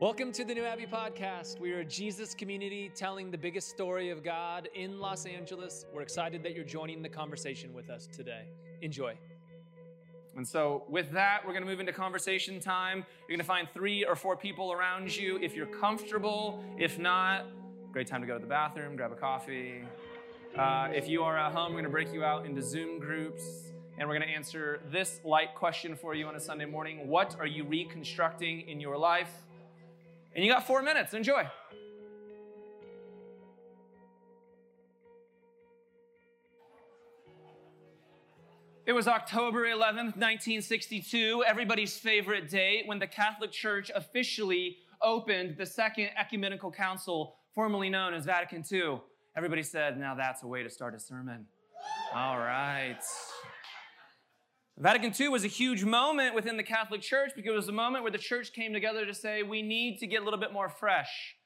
Welcome to the New Abbey Podcast. We are a Jesus community telling the biggest story of God in Los Angeles. We're excited that you're joining the conversation with us today. Enjoy. And so, with that, we're going to move into conversation time. You're going to find three or four people around you if you're comfortable. If not, great time to go to the bathroom, grab a coffee. Uh, if you are at home, we're going to break you out into Zoom groups and we're going to answer this light question for you on a Sunday morning What are you reconstructing in your life? And you got four minutes. Enjoy. It was October 11th, 1962, everybody's favorite date, when the Catholic Church officially opened the Second Ecumenical Council, formerly known as Vatican II. Everybody said, now that's a way to start a sermon. All right. Vatican II was a huge moment within the Catholic Church because it was a moment where the church came together to say, we need to get a little bit more fresh,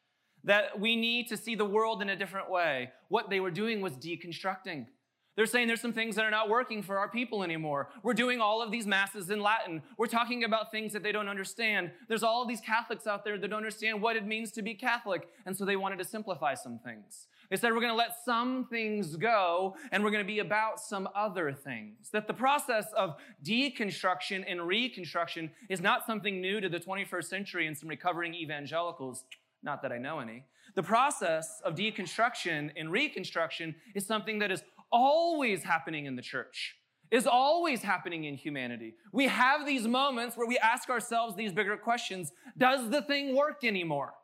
that we need to see the world in a different way. What they were doing was deconstructing. They're saying there's some things that are not working for our people anymore. We're doing all of these masses in Latin. We're talking about things that they don't understand. There's all of these Catholics out there that don't understand what it means to be Catholic. And so they wanted to simplify some things. Said, we're going to let some things go and we're going to be about some other things. That the process of deconstruction and reconstruction is not something new to the 21st century and some recovering evangelicals. Not that I know any. The process of deconstruction and reconstruction is something that is always happening in the church is always happening in humanity. We have these moments where we ask ourselves these bigger questions. Does the thing work anymore?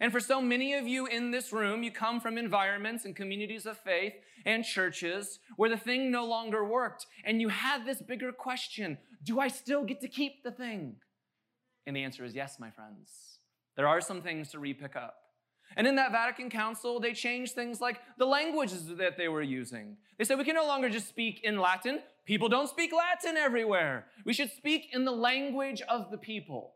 And for so many of you in this room, you come from environments and communities of faith and churches where the thing no longer worked. And you had this bigger question Do I still get to keep the thing? And the answer is yes, my friends. There are some things to repick up. And in that Vatican Council, they changed things like the languages that they were using. They said we can no longer just speak in Latin. People don't speak Latin everywhere. We should speak in the language of the people.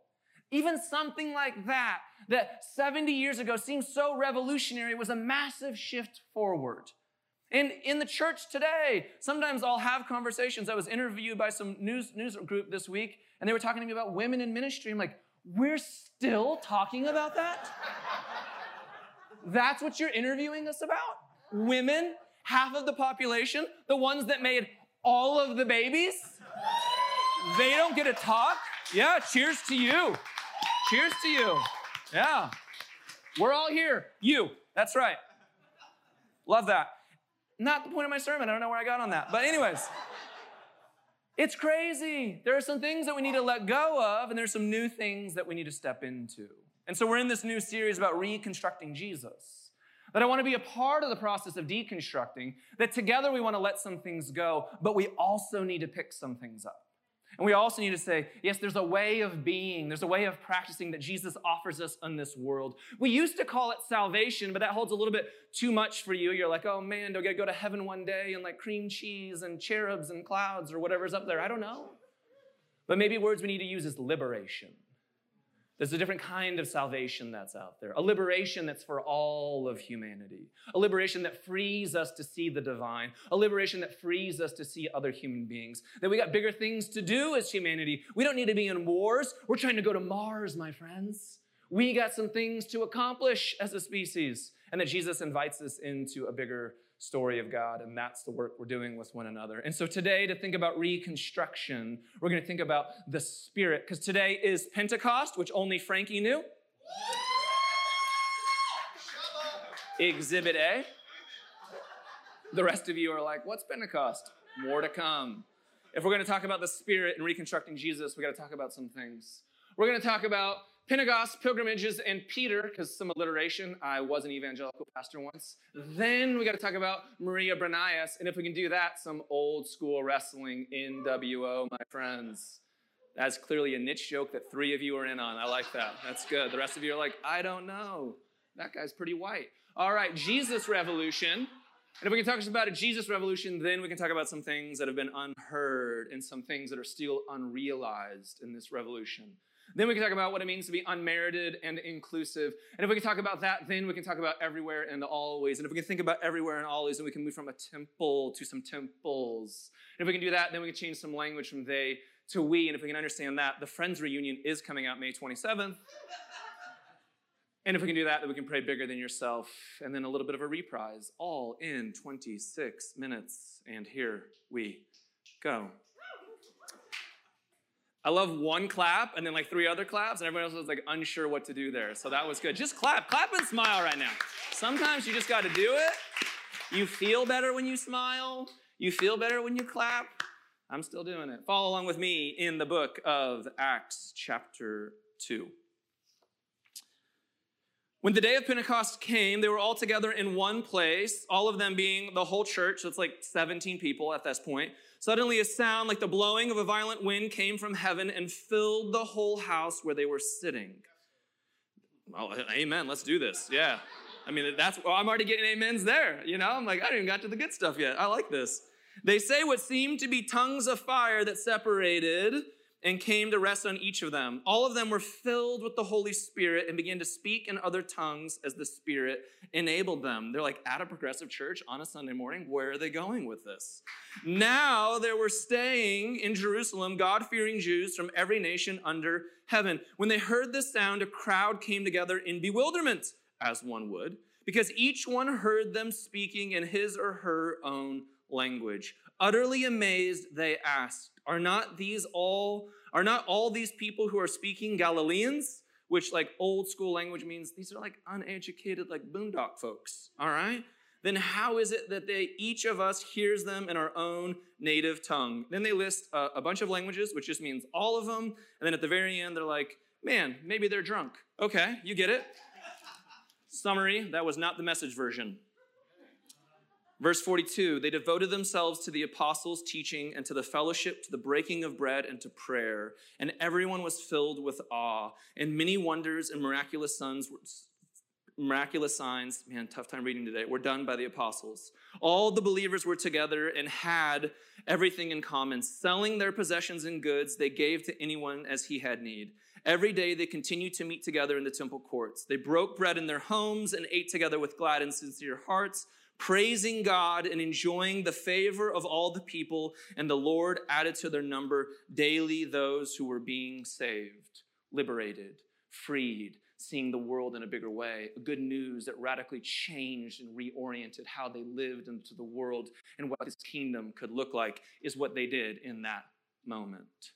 Even something like that, that 70 years ago seemed so revolutionary, was a massive shift forward. And in the church today, sometimes I'll have conversations. I was interviewed by some news, news group this week, and they were talking to me about women in ministry. I'm like, we're still talking about that? That's what you're interviewing us about? Women, half of the population, the ones that made all of the babies, they don't get to talk? Yeah, cheers to you. Cheers to you. Yeah. We're all here. You. That's right. Love that. Not the point of my sermon. I don't know where I got on that. But, anyways, it's crazy. There are some things that we need to let go of, and there's some new things that we need to step into. And so, we're in this new series about reconstructing Jesus. That I want to be a part of the process of deconstructing, that together we want to let some things go, but we also need to pick some things up. And we also need to say, yes, there's a way of being, there's a way of practicing that Jesus offers us in this world. We used to call it salvation, but that holds a little bit too much for you. You're like, oh man, do I get to go to heaven one day and like cream cheese and cherubs and clouds or whatever's up there? I don't know. But maybe words we need to use is liberation. There's a different kind of salvation that's out there, a liberation that's for all of humanity, a liberation that frees us to see the divine, a liberation that frees us to see other human beings. That we got bigger things to do as humanity. We don't need to be in wars. We're trying to go to Mars, my friends. We got some things to accomplish as a species, and that Jesus invites us into a bigger story of God, and that's the work we're doing with one another. And so today, to think about reconstruction, we're going to think about the Spirit, because today is Pentecost, which only Frankie knew. Exhibit A. The rest of you are like, what's Pentecost? More to come. If we're going to talk about the Spirit and reconstructing Jesus, we got to talk about some things. We're going to talk about Pentecost, pilgrimages, and Peter, because some alliteration. I was an evangelical pastor once. Then we got to talk about Maria Branyas, and if we can do that, some old school wrestling NWO, my friends. That's clearly a niche joke that three of you are in on. I like that. That's good. The rest of you are like, I don't know. That guy's pretty white. All right, Jesus Revolution. And if we can talk about a Jesus revolution, then we can talk about some things that have been unheard and some things that are still unrealized in this revolution. Then we can talk about what it means to be unmerited and inclusive. And if we can talk about that, then we can talk about everywhere and always. And if we can think about everywhere and always, then we can move from a temple to some temples. And if we can do that, then we can change some language from they to we. And if we can understand that, the Friends reunion is coming out May 27th. And if we can do that, then we can pray bigger than yourself. And then a little bit of a reprise, all in 26 minutes. And here we go. I love one clap and then like three other claps, and everyone else was like unsure what to do there. So that was good. Just clap, clap and smile right now. Sometimes you just got to do it. You feel better when you smile, you feel better when you clap. I'm still doing it. Follow along with me in the book of Acts, chapter 2. When the day of Pentecost came, they were all together in one place, all of them being the whole church. So it's like 17 people at this point. Suddenly, a sound like the blowing of a violent wind came from heaven and filled the whole house where they were sitting. Well, amen. Let's do this. Yeah. I mean, that's, well, I'm already getting amens there. You know, I'm like, I didn't even got to the good stuff yet. I like this. They say what seemed to be tongues of fire that separated and came to rest on each of them. All of them were filled with the Holy Spirit and began to speak in other tongues as the Spirit enabled them. They're like, at a progressive church on a Sunday morning, where are they going with this? Now there were staying in Jerusalem God fearing Jews from every nation under heaven. When they heard this sound, a crowd came together in bewilderment, as one would, because each one heard them speaking in his or her own language. Utterly amazed, they asked, Are not these all are not all these people who are speaking Galileans? Which, like old school language means these are like uneducated, like boondock folks, all right? Then how is it that they each of us hears them in our own native tongue? Then they list a, a bunch of languages, which just means all of them. And then at the very end, they're like, man, maybe they're drunk. Okay, you get it. Summary that was not the message version. Verse 42 they devoted themselves to the apostles' teaching and to the fellowship, to the breaking of bread, and to prayer. And everyone was filled with awe. And many wonders and miraculous sons miraculous signs, man, tough time reading today, were done by the apostles. All the believers were together and had everything in common. Selling their possessions and goods, they gave to anyone as he had need. Every day they continued to meet together in the temple courts. They broke bread in their homes and ate together with glad and sincere hearts praising God and enjoying the favor of all the people, and the Lord added to their number daily those who were being saved, liberated, freed, seeing the world in a bigger way. Good news that radically changed and reoriented how they lived into the world and what this kingdom could look like is what they did in that moment.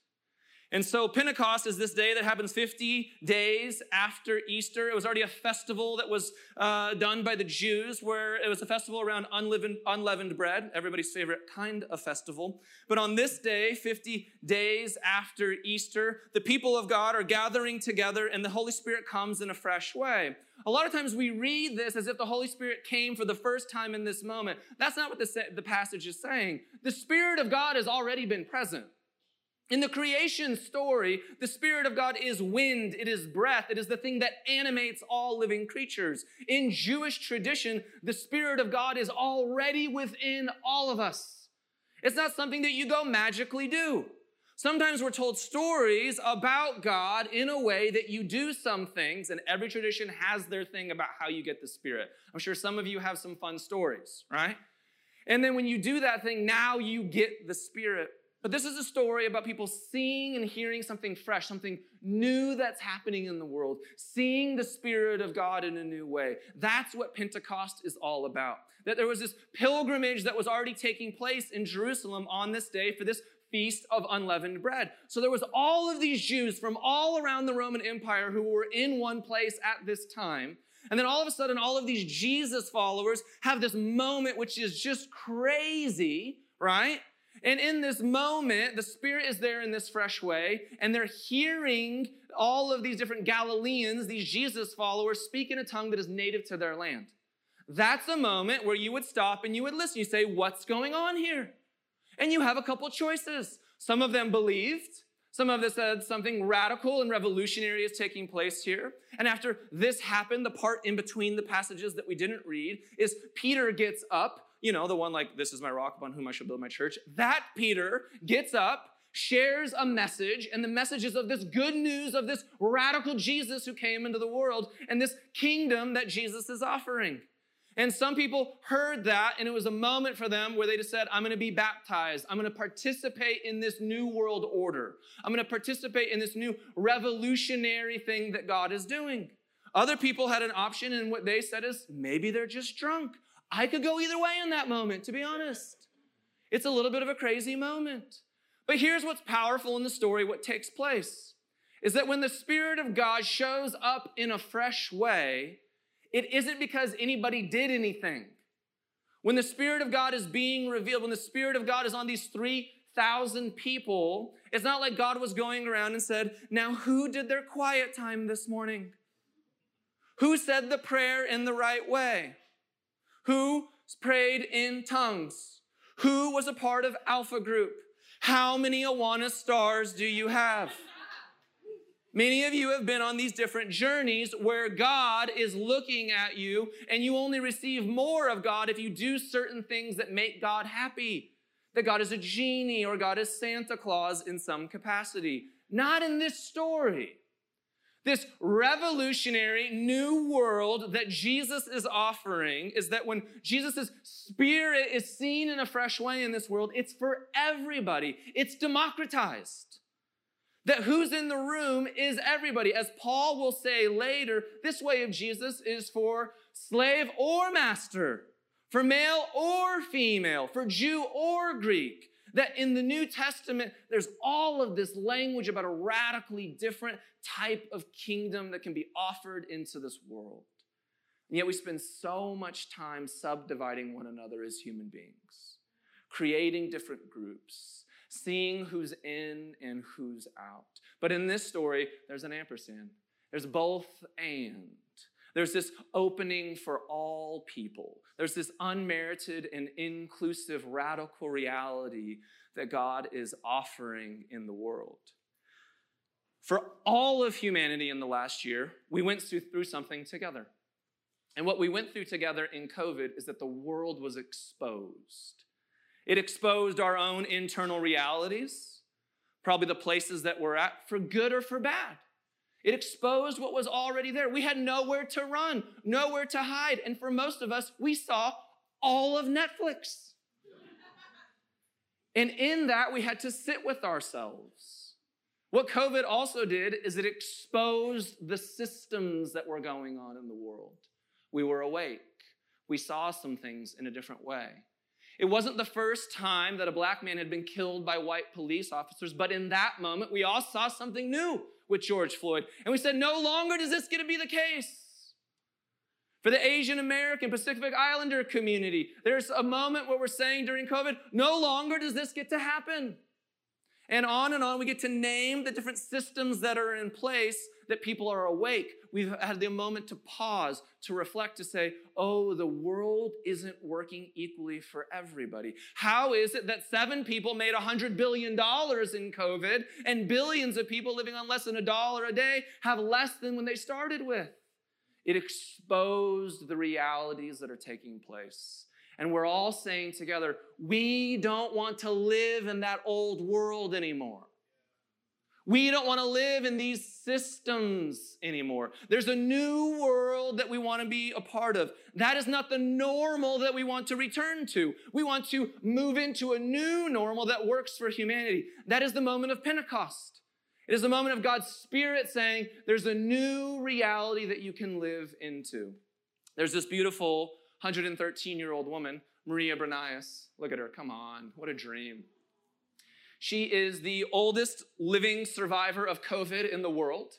And so Pentecost is this day that happens 50 days after Easter. It was already a festival that was uh, done by the Jews, where it was a festival around unleavened, unleavened bread, everybody's favorite kind of festival. But on this day, 50 days after Easter, the people of God are gathering together and the Holy Spirit comes in a fresh way. A lot of times we read this as if the Holy Spirit came for the first time in this moment. That's not what the, the passage is saying. The Spirit of God has already been present. In the creation story, the Spirit of God is wind, it is breath, it is the thing that animates all living creatures. In Jewish tradition, the Spirit of God is already within all of us. It's not something that you go magically do. Sometimes we're told stories about God in a way that you do some things, and every tradition has their thing about how you get the Spirit. I'm sure some of you have some fun stories, right? And then when you do that thing, now you get the Spirit. But this is a story about people seeing and hearing something fresh, something new that's happening in the world, seeing the Spirit of God in a new way. That's what Pentecost is all about. That there was this pilgrimage that was already taking place in Jerusalem on this day for this feast of unleavened bread. So there was all of these Jews from all around the Roman Empire who were in one place at this time. And then all of a sudden, all of these Jesus followers have this moment which is just crazy, right? And in this moment, the Spirit is there in this fresh way, and they're hearing all of these different Galileans, these Jesus followers, speak in a tongue that is native to their land. That's a moment where you would stop and you would listen. You say, What's going on here? And you have a couple choices. Some of them believed, some of them said something radical and revolutionary is taking place here. And after this happened, the part in between the passages that we didn't read is Peter gets up you know, the one like, this is my rock upon whom I shall build my church. That Peter gets up, shares a message, and the message is of this good news of this radical Jesus who came into the world and this kingdom that Jesus is offering. And some people heard that, and it was a moment for them where they just said, I'm to be baptized. I'm to participate in this new world order. I'm to participate in this new revolutionary thing that God is doing. Other people had an option, and what they said is maybe they're just drunk. I could go either way in that moment, to be honest. It's a little bit of a crazy moment. But here's what's powerful in the story what takes place is that when the Spirit of God shows up in a fresh way, it isn't because anybody did anything. When the Spirit of God is being revealed, when the Spirit of God is on these 3,000 people, it's not like God was going around and said, Now, who did their quiet time this morning? Who said the prayer in the right way? Who prayed in tongues? Who was a part of Alpha Group? How many Awana stars do you have? Many of you have been on these different journeys where God is looking at you, and you only receive more of God if you do certain things that make God happy. That God is a genie or God is Santa Claus in some capacity. Not in this story. This revolutionary new world that Jesus is offering is that when Jesus' spirit is seen in a fresh way in this world, it's for everybody, it's democratized. That who's in the room is everybody. As Paul will say later, this way of Jesus is for slave or master, for male or female, for Jew or Greek. That in the New Testament, there's all of this language about a radically different type of kingdom that can be offered into this world. And yet we spend so much time subdividing one another as human beings, creating different groups, seeing who's in and who's out. But in this story, there's an ampersand. There's both and. There's this opening for all people. There's this unmerited and inclusive radical reality that God is offering in the world. For all of humanity in the last year, we went through something together. And what we went through together in COVID is that the world was exposed. It exposed our own internal realities, probably the places that we're at, for good or for bad. It exposed what was already there. We had nowhere to run, nowhere to hide. And for most of us, we saw all of Netflix. and in that, we had to sit with ourselves. What COVID also did is it exposed the systems that were going on in the world. We were awake. We saw some things in a different way. It wasn't the first time that a black man had been killed by white police officers, but in that moment, we all saw something new with George Floyd. And we said, no longer does this get to be the case. For the Asian American Pacific Islander community, there's a moment where we're saying during COVID, no longer does this get to happen. And on and on, we get to name the different systems that are in place that people are awake. We've had the moment to pause, to reflect, to say, oh, the world isn't working equally for everybody. How is it that seven people made $100 billion in COVID and billions of people living on less than a dollar a day have less than when they started with? It exposed the realities that are taking place. And we're all saying together, we don't want to live in that old world anymore. We don't want to live in these systems anymore. There's a new world that we want to be a part of. That is not the normal that we want to return to. We want to move into a new normal that works for humanity. That is the moment of Pentecost. It is the moment of God's Spirit saying, there's a new reality that you can live into. There's this beautiful 113 year old woman, Maria Branyas. Look at her, come on, what a dream. She is the oldest living survivor of COVID in the world.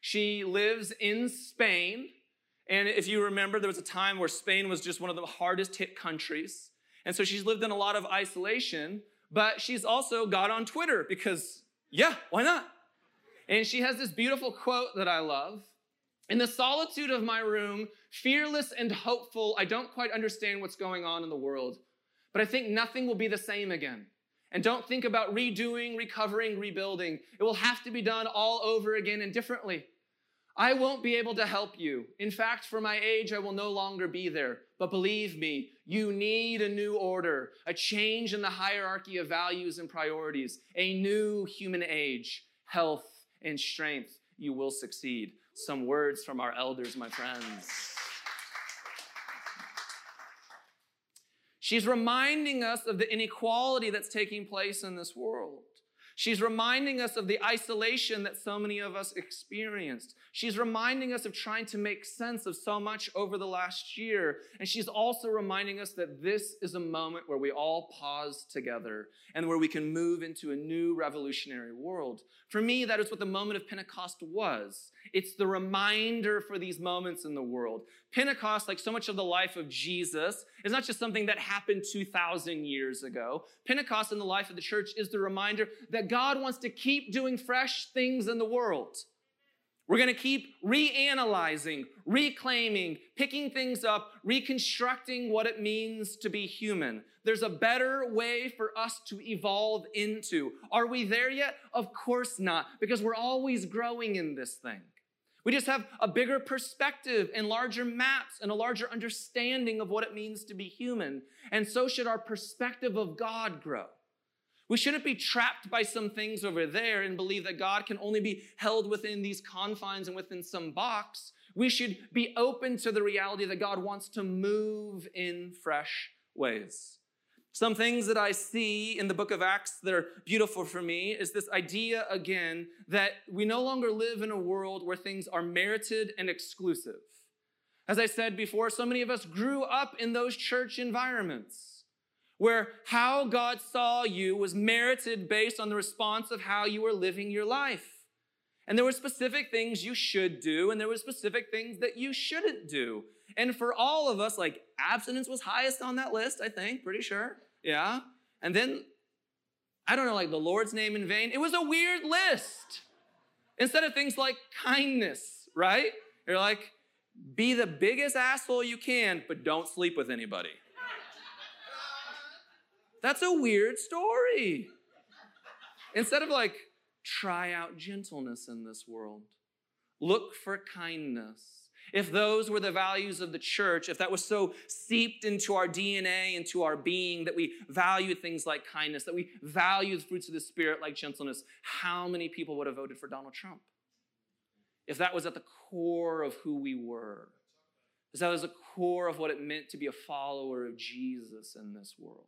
She lives in Spain. And if you remember, there was a time where Spain was just one of the hardest hit countries. And so she's lived in a lot of isolation, but she's also got on Twitter because, yeah, why not? And she has this beautiful quote that I love in the solitude of my room, fearless and hopeful, I don't quite understand what's going on in the world, but I think nothing will be the same again. And don't think about redoing, recovering, rebuilding. It will have to be done all over again and differently. I won't be able to help you. In fact, for my age, I will no longer be there. But believe me, you need a new order, a change in the hierarchy of values and priorities, a new human age, health and strength. You will succeed some words from our elders, my friends. She's reminding us of the inequality that's taking place in this world. She's reminding us of the isolation that so many of us experienced. She's reminding us of trying to make sense of so much over the last year. And she's also reminding us that this is a moment where we all pause together and where we can move into a new revolutionary world. For me, that is what the moment of Pentecost was. It's the reminder for these moments in the world. Pentecost, like so much of the life of Jesus, is not just something that happened 2,000 years ago. Pentecost in the life of the church is the reminder that God wants to keep doing fresh things in the world. We're going to keep reanalyzing, reclaiming, picking things up, reconstructing what it means to be human. There's a better way for us to evolve into. Are we there yet? Of course not, because we're always growing in this thing. We just have a bigger perspective and larger maps and a larger understanding of what it means to be human. And so should our perspective of God grow. We shouldn't be trapped by some things over there and believe that God can only be held within these confines and within some box. We should be open to the reality that God wants to move in fresh ways. Some things that I see in the book of Acts that are beautiful for me is this idea again that we no longer live in a world where things are merited and exclusive. As I said before, so many of us grew up in those church environments where how God saw you was merited based on the response of how you were living your life. And there were specific things you should do, and there were specific things that you shouldn't do. And for all of us, like abstinence was highest on that list, I think, pretty sure. Yeah. And then, I don't know, like the Lord's name in vain. It was a weird list. Instead of things like kindness, right? You're like, be the biggest asshole you can, but don't sleep with anybody. That's a weird story. Instead of like, try out gentleness in this world, look for kindness. If those were the values of the church, if that was so seeped into our DNA, into our being, that we value things like kindness, that we value the fruits of the Spirit like gentleness, how many people would have voted for Donald Trump? If that was at the core of who we were, if that was the core of what it meant to be a follower of Jesus in this world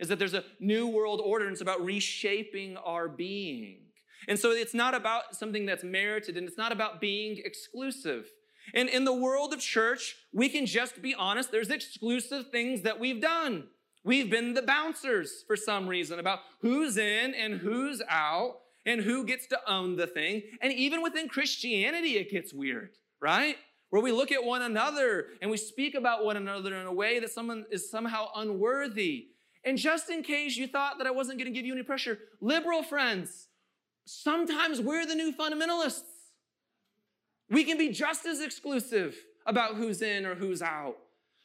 is that there's a new world order and it's about reshaping our being. And so it's not about something that's merited and it's not about being exclusive. And in the world of church, we can just be honest, there's exclusive things that we've done. We've been the bouncers for some reason about who's in and who's out and who gets to own the thing. And even within Christianity, it gets weird, right? Where we look at one another and we speak about one another in a way that someone is somehow unworthy. And just in case you thought that I wasn't going to give you any pressure, liberal friends, sometimes we're the new fundamentalists. We can be just as exclusive about who's in or who's out.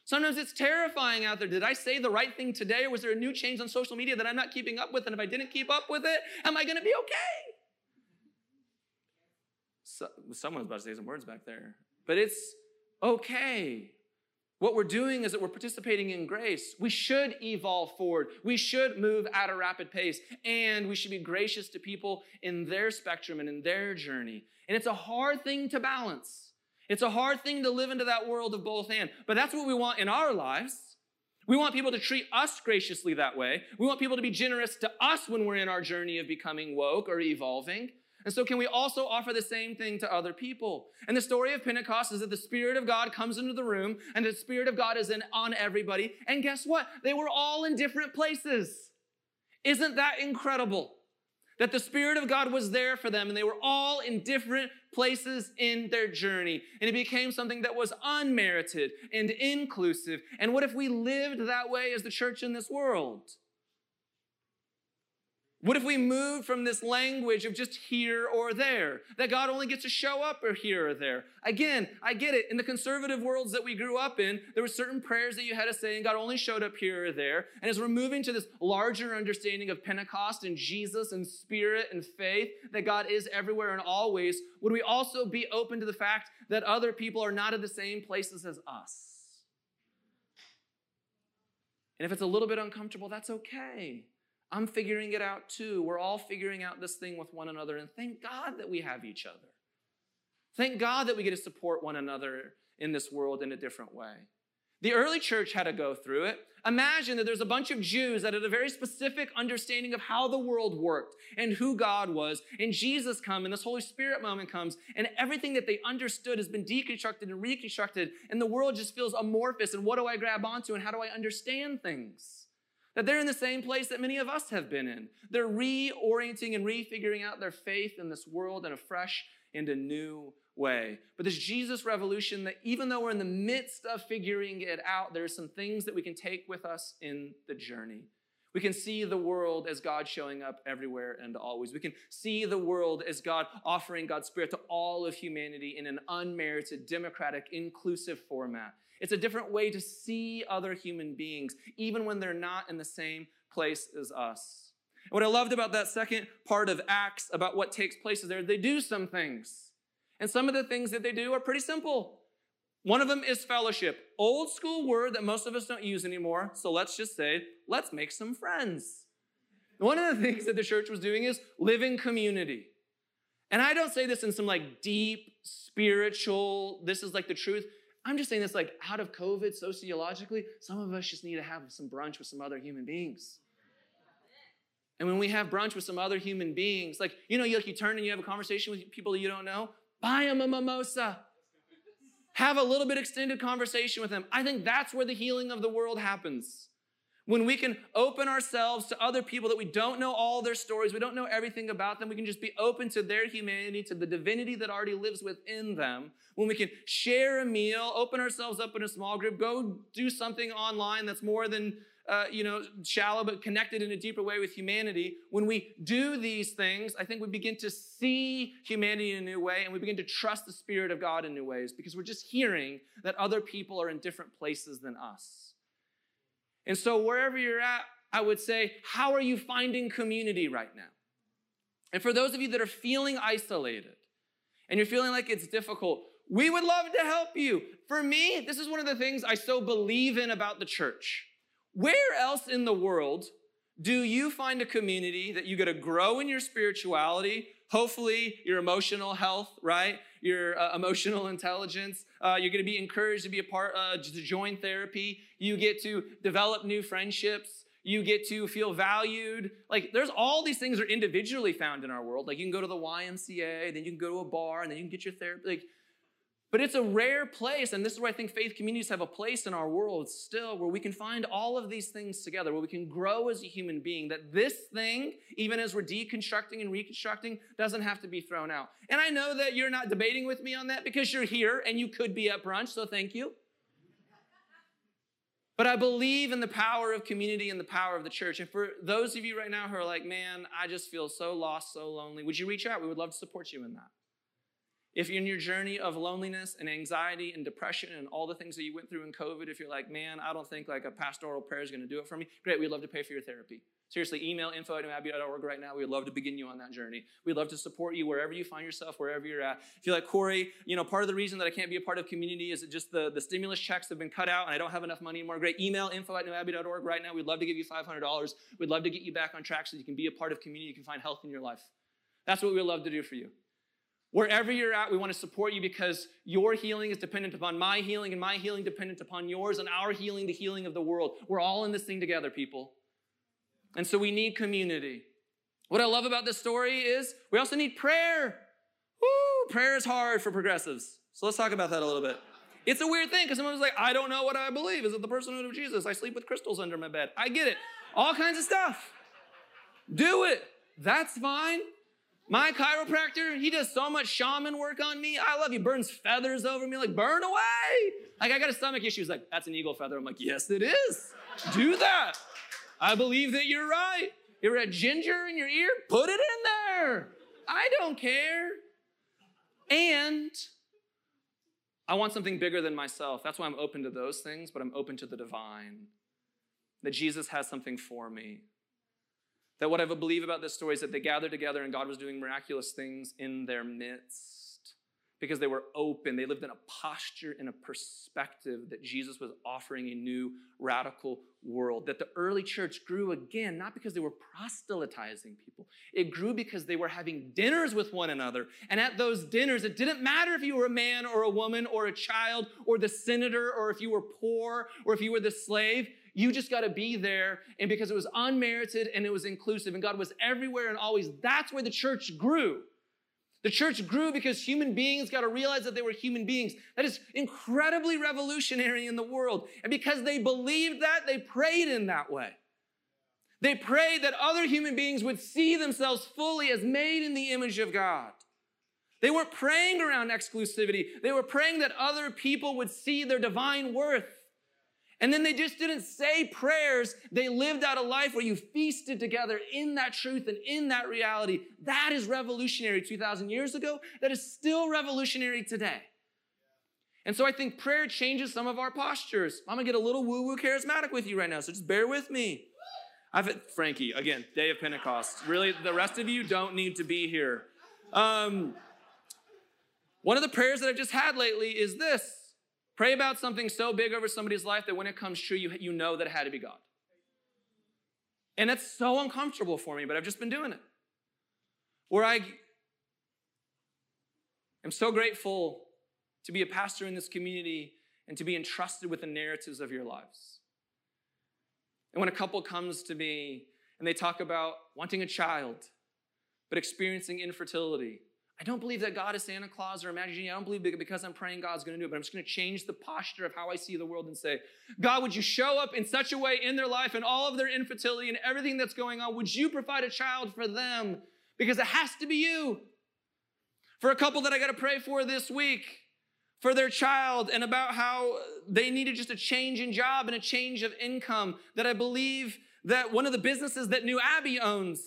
Sometimes it's terrifying out there. Did I say the right thing today, or was there a new change on social media that I'm not keeping up with? And if I didn't keep up with it, am I going to be okay? So, someone's about to say some words back there, but it's okay. What we're doing is that we're participating in grace. We should evolve forward. We should move at a rapid pace. And we should be gracious to people in their spectrum and in their journey. And it's a hard thing to balance. It's a hard thing to live into that world of both and. But that's what we want in our lives. We want people to treat us graciously that way. We want people to be generous to us when we're in our journey of becoming woke or evolving. And so, can we also offer the same thing to other people? And the story of Pentecost is that the Spirit of God comes into the room, and the Spirit of God is in, on everybody. And guess what? They were all in different places. Isn't that incredible? That the Spirit of God was there for them, and they were all in different places in their journey. And it became something that was unmerited and inclusive. And what if we lived that way as the church in this world? What if we move from this language of just here or there, that God only gets to show up or here or there? Again, I get it. In the conservative worlds that we grew up in, there were certain prayers that you had to say, and God only showed up here or there. And as we're moving to this larger understanding of Pentecost and Jesus and spirit and faith, that God is everywhere and always, would we also be open to the fact that other people are not at the same places as us? And if it's a little bit uncomfortable, that's okay. I'm figuring it out too. We're all figuring out this thing with one another. And thank God that we have each other. Thank God that we get to support one another in this world in a different way. The early church had to go through it. Imagine that there's a bunch of Jews that had a very specific understanding of how the world worked and who God was. And Jesus comes and this Holy Spirit moment comes and everything that they understood has been deconstructed and reconstructed and the world just feels amorphous. And what do I grab onto and how do I understand things? That they're in the same place that many of us have been in. They're reorienting and refiguring out their faith in this world in a fresh and a new way. But this Jesus revolution, that even though we're in the midst of figuring it out, there are some things that we can take with us in the journey. We can see the world as God showing up everywhere and always. We can see the world as God offering God's Spirit to all of humanity in an unmerited, democratic, inclusive format. It's a different way to see other human beings, even when they're not in the same place as us. And what I loved about that second part of Acts, about what takes place, is there they do some things. And some of the things that they do are pretty simple. One of them is fellowship, old school word that most of us don't use anymore. So let's just say, let's make some friends. One of the things that the church was doing is living community. And I don't say this in some like deep spiritual, this is like the truth. I'm just saying this like out of COVID sociologically, some of us just need to have some brunch with some other human beings. And when we have brunch with some other human beings, like, you know, you, like you turn and you have a conversation with people you don't know, buy them a mimosa. Have a little bit extended conversation with them. I think that's where the healing of the world happens. When we can open ourselves to other people that we don't know all their stories, we don't know everything about them, we can just be open to their humanity, to the divinity that already lives within them. When we can share a meal, open ourselves up in a small group, go do something online that's more than uh, you know, shallow but connected in a deeper way with humanity, when we do these things, I think we begin to see humanity in a new way and we begin to trust the Spirit of God in new ways because we're just hearing that other people are in different places than us. And so, wherever you're at, I would say, how are you finding community right now? And for those of you that are feeling isolated and you're feeling like it's difficult, we would love to help you. For me, this is one of the things I so believe in about the church. Where else in the world do you find a community that you get to grow in your spirituality, hopefully your emotional health, right? Your uh, emotional intelligence. Uh, you're going to be encouraged to be a part, uh, to join therapy. You get to develop new friendships. You get to feel valued. Like there's all these things are individually found in our world. Like you can go to the YMCA, then you can go to a bar, and then you can get your therapy. Like but it's a rare place, and this is where I think faith communities have a place in our world still, where we can find all of these things together, where we can grow as a human being, that this thing, even as we're deconstructing and reconstructing, doesn't have to be thrown out. And I know that you're not debating with me on that because you're here and you could be at brunch, so thank you. But I believe in the power of community and the power of the church. And for those of you right now who are like, man, I just feel so lost, so lonely, would you reach out? We would love to support you in that. If you're in your journey of loneliness and anxiety and depression and all the things that you went through in COVID, if you're like, man, I don't think like a pastoral prayer is going to do it for me, great, we'd love to pay for your therapy. Seriously, email info at abbey.org right now. We'd love to begin you on that journey. We'd love to support you wherever you find yourself, wherever you're at. If you're like, Corey, you know, part of the reason that I can't be a part of community is that just the, the stimulus checks have been cut out and I don't have enough money anymore. Great, email info at newabbey.org right now. We'd love to give you $500. We'd love to get you back on track so you can be a part of community, you can find health in your life. That's what we'd love to do for you. Wherever you're at, we want to support you because your healing is dependent upon my healing, and my healing dependent upon yours, and our healing, the healing of the world. We're all in this thing together, people. And so we need community. What I love about this story is we also need prayer. Woo! Prayer is hard for progressives. So let's talk about that a little bit. It's a weird thing because someone's like, I don't know what I believe. Is it the personhood of Jesus? I sleep with crystals under my bed. I get it. All kinds of stuff. Do it. That's fine. My chiropractor, he does so much shaman work on me. I love you. Burns feathers over me, like, burn away. Like, I got a stomach issue. He's like, that's an eagle feather. I'm like, yes, it is. Do that. I believe that you're right. You're had ginger in your ear? Put it in there. I don't care. And I want something bigger than myself. That's why I'm open to those things, but I'm open to the divine. That Jesus has something for me. That what I believe about this story is that they gathered together and God was doing miraculous things in their midst. because they were open. They lived in a posture and a perspective that Jesus was offering a new radical world. That the early church grew again, not because they were proselytizing people, it grew because they were having dinners with one another. And at those dinners, it didn't matter if you were a man or a woman or a child or the senator or if you were poor or if you were the slave. You just got to be there. And because it was unmerited and it was inclusive and God was everywhere and always, that's where the church grew. The church grew because human beings got to realize that they were human beings. That is incredibly revolutionary in the world. And because they believed that, they prayed in that way. They prayed that other human beings would see themselves fully as made in the image of God. They weren't praying around exclusivity, they were praying that other people would see their divine worth. And then they just didn't say prayers. They lived out a life where you feasted together in that truth and in that reality. That is revolutionary 2,000 years ago. That is still revolutionary today. And so I think prayer changes some of our postures. I'm gonna get a little woo woo charismatic with you right now, so just bear with me. I've Frankie, again, day of Pentecost. Really, the rest of you don't need to be here. Um, one of the prayers that I've just had lately is this Pray about something so big over somebody's life that when it comes true, you, you know that it had to be God. And that's so uncomfortable for me, but I've just been doing it. Where I am so grateful to be a pastor in this community and to be entrusted with the narratives of your lives. And when a couple comes to me and they talk about wanting a child, but experiencing infertility, I don't believe that God is Santa Claus or Imagine. I don't believe because I'm praying God's going to do it, but I'm just going to change the posture of how I see the world and say, God, would you show up in such a way in their life and all of their infertility and everything that's going on? Would you provide a child for them? Because it has to be you. For a couple that I got to pray for this week, for their child, and about how they needed just a change in job and a change of income, that I believe that one of the businesses that New Abbey owns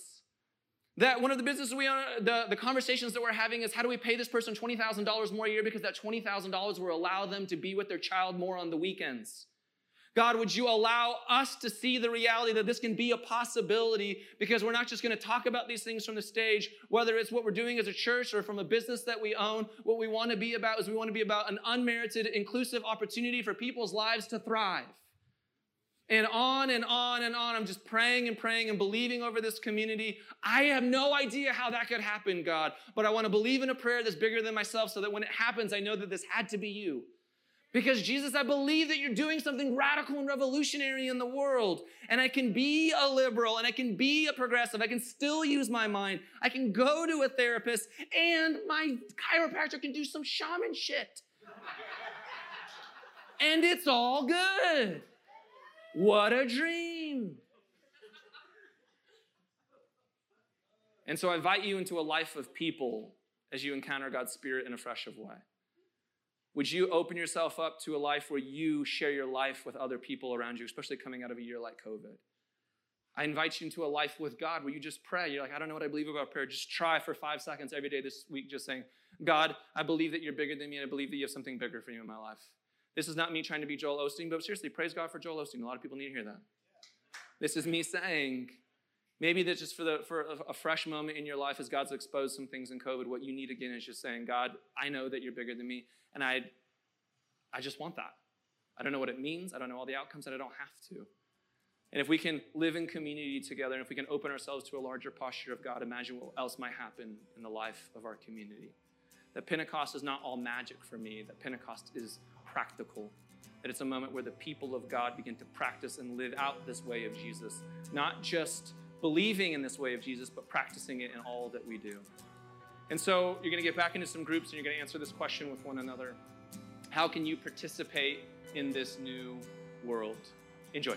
that one of the businesses we own, the, the conversations that we're having is how do we pay this person $20,000 more a year because that $20,000 will allow them to be with their child more on the weekends. God, would you allow us to see the reality that this can be a possibility because we're not just going to talk about these things from the stage, whether it's what we're doing as a church or from a business that we own. What we want to be about is we want to be about an unmerited, inclusive opportunity for people's lives to thrive. And on and on and on. I'm just praying and praying and believing over this community. I have no idea how that could happen, God, but I want to believe in a prayer that's bigger than myself so that when it happens, I know that this had to be you. Because Jesus, I believe that you're doing something radical and revolutionary in the world. And I can be a liberal and I can be a progressive. I can still use my mind. I can go to a therapist and my chiropractor can do some shaman shit. and it's all good. What a dream! And so I invite you into a life of people as you encounter God's Spirit in a fresh way. Would you open yourself up to a life where you share your life with other people around you, especially coming out of a year like COVID? I invite you into a life with God where you just pray. You're like, I don't know what I believe about prayer. Just try for five seconds every day this week, just saying, God, I believe that you're bigger than me, and I believe that you have something bigger for you in my life. This is not me trying to be Joel Osteen, but seriously, praise God for Joel Osteen. A lot of people need to hear that. This is me saying, maybe that just for, the, for a, fresh moment in your life as God's exposed some things in COVID, what you need again is just saying, God, I know that you're bigger than me, and I, I just want that. I don't know what it means. I don't know all the outcomes, and I don't have to. And if we can live in community together, and if we can open ourselves to a larger posture of God, imagine what else might happen in the life of our community. That Pentecost is not all magic for me, that Pentecost is practical. That it's a moment where the people of God begin to practice and live out this way of Jesus, not just believing in this way of Jesus, but practicing it in all that we do. And so you're going to get back into some groups and you're going to answer this question with one another How can you participate in this new world? Enjoy.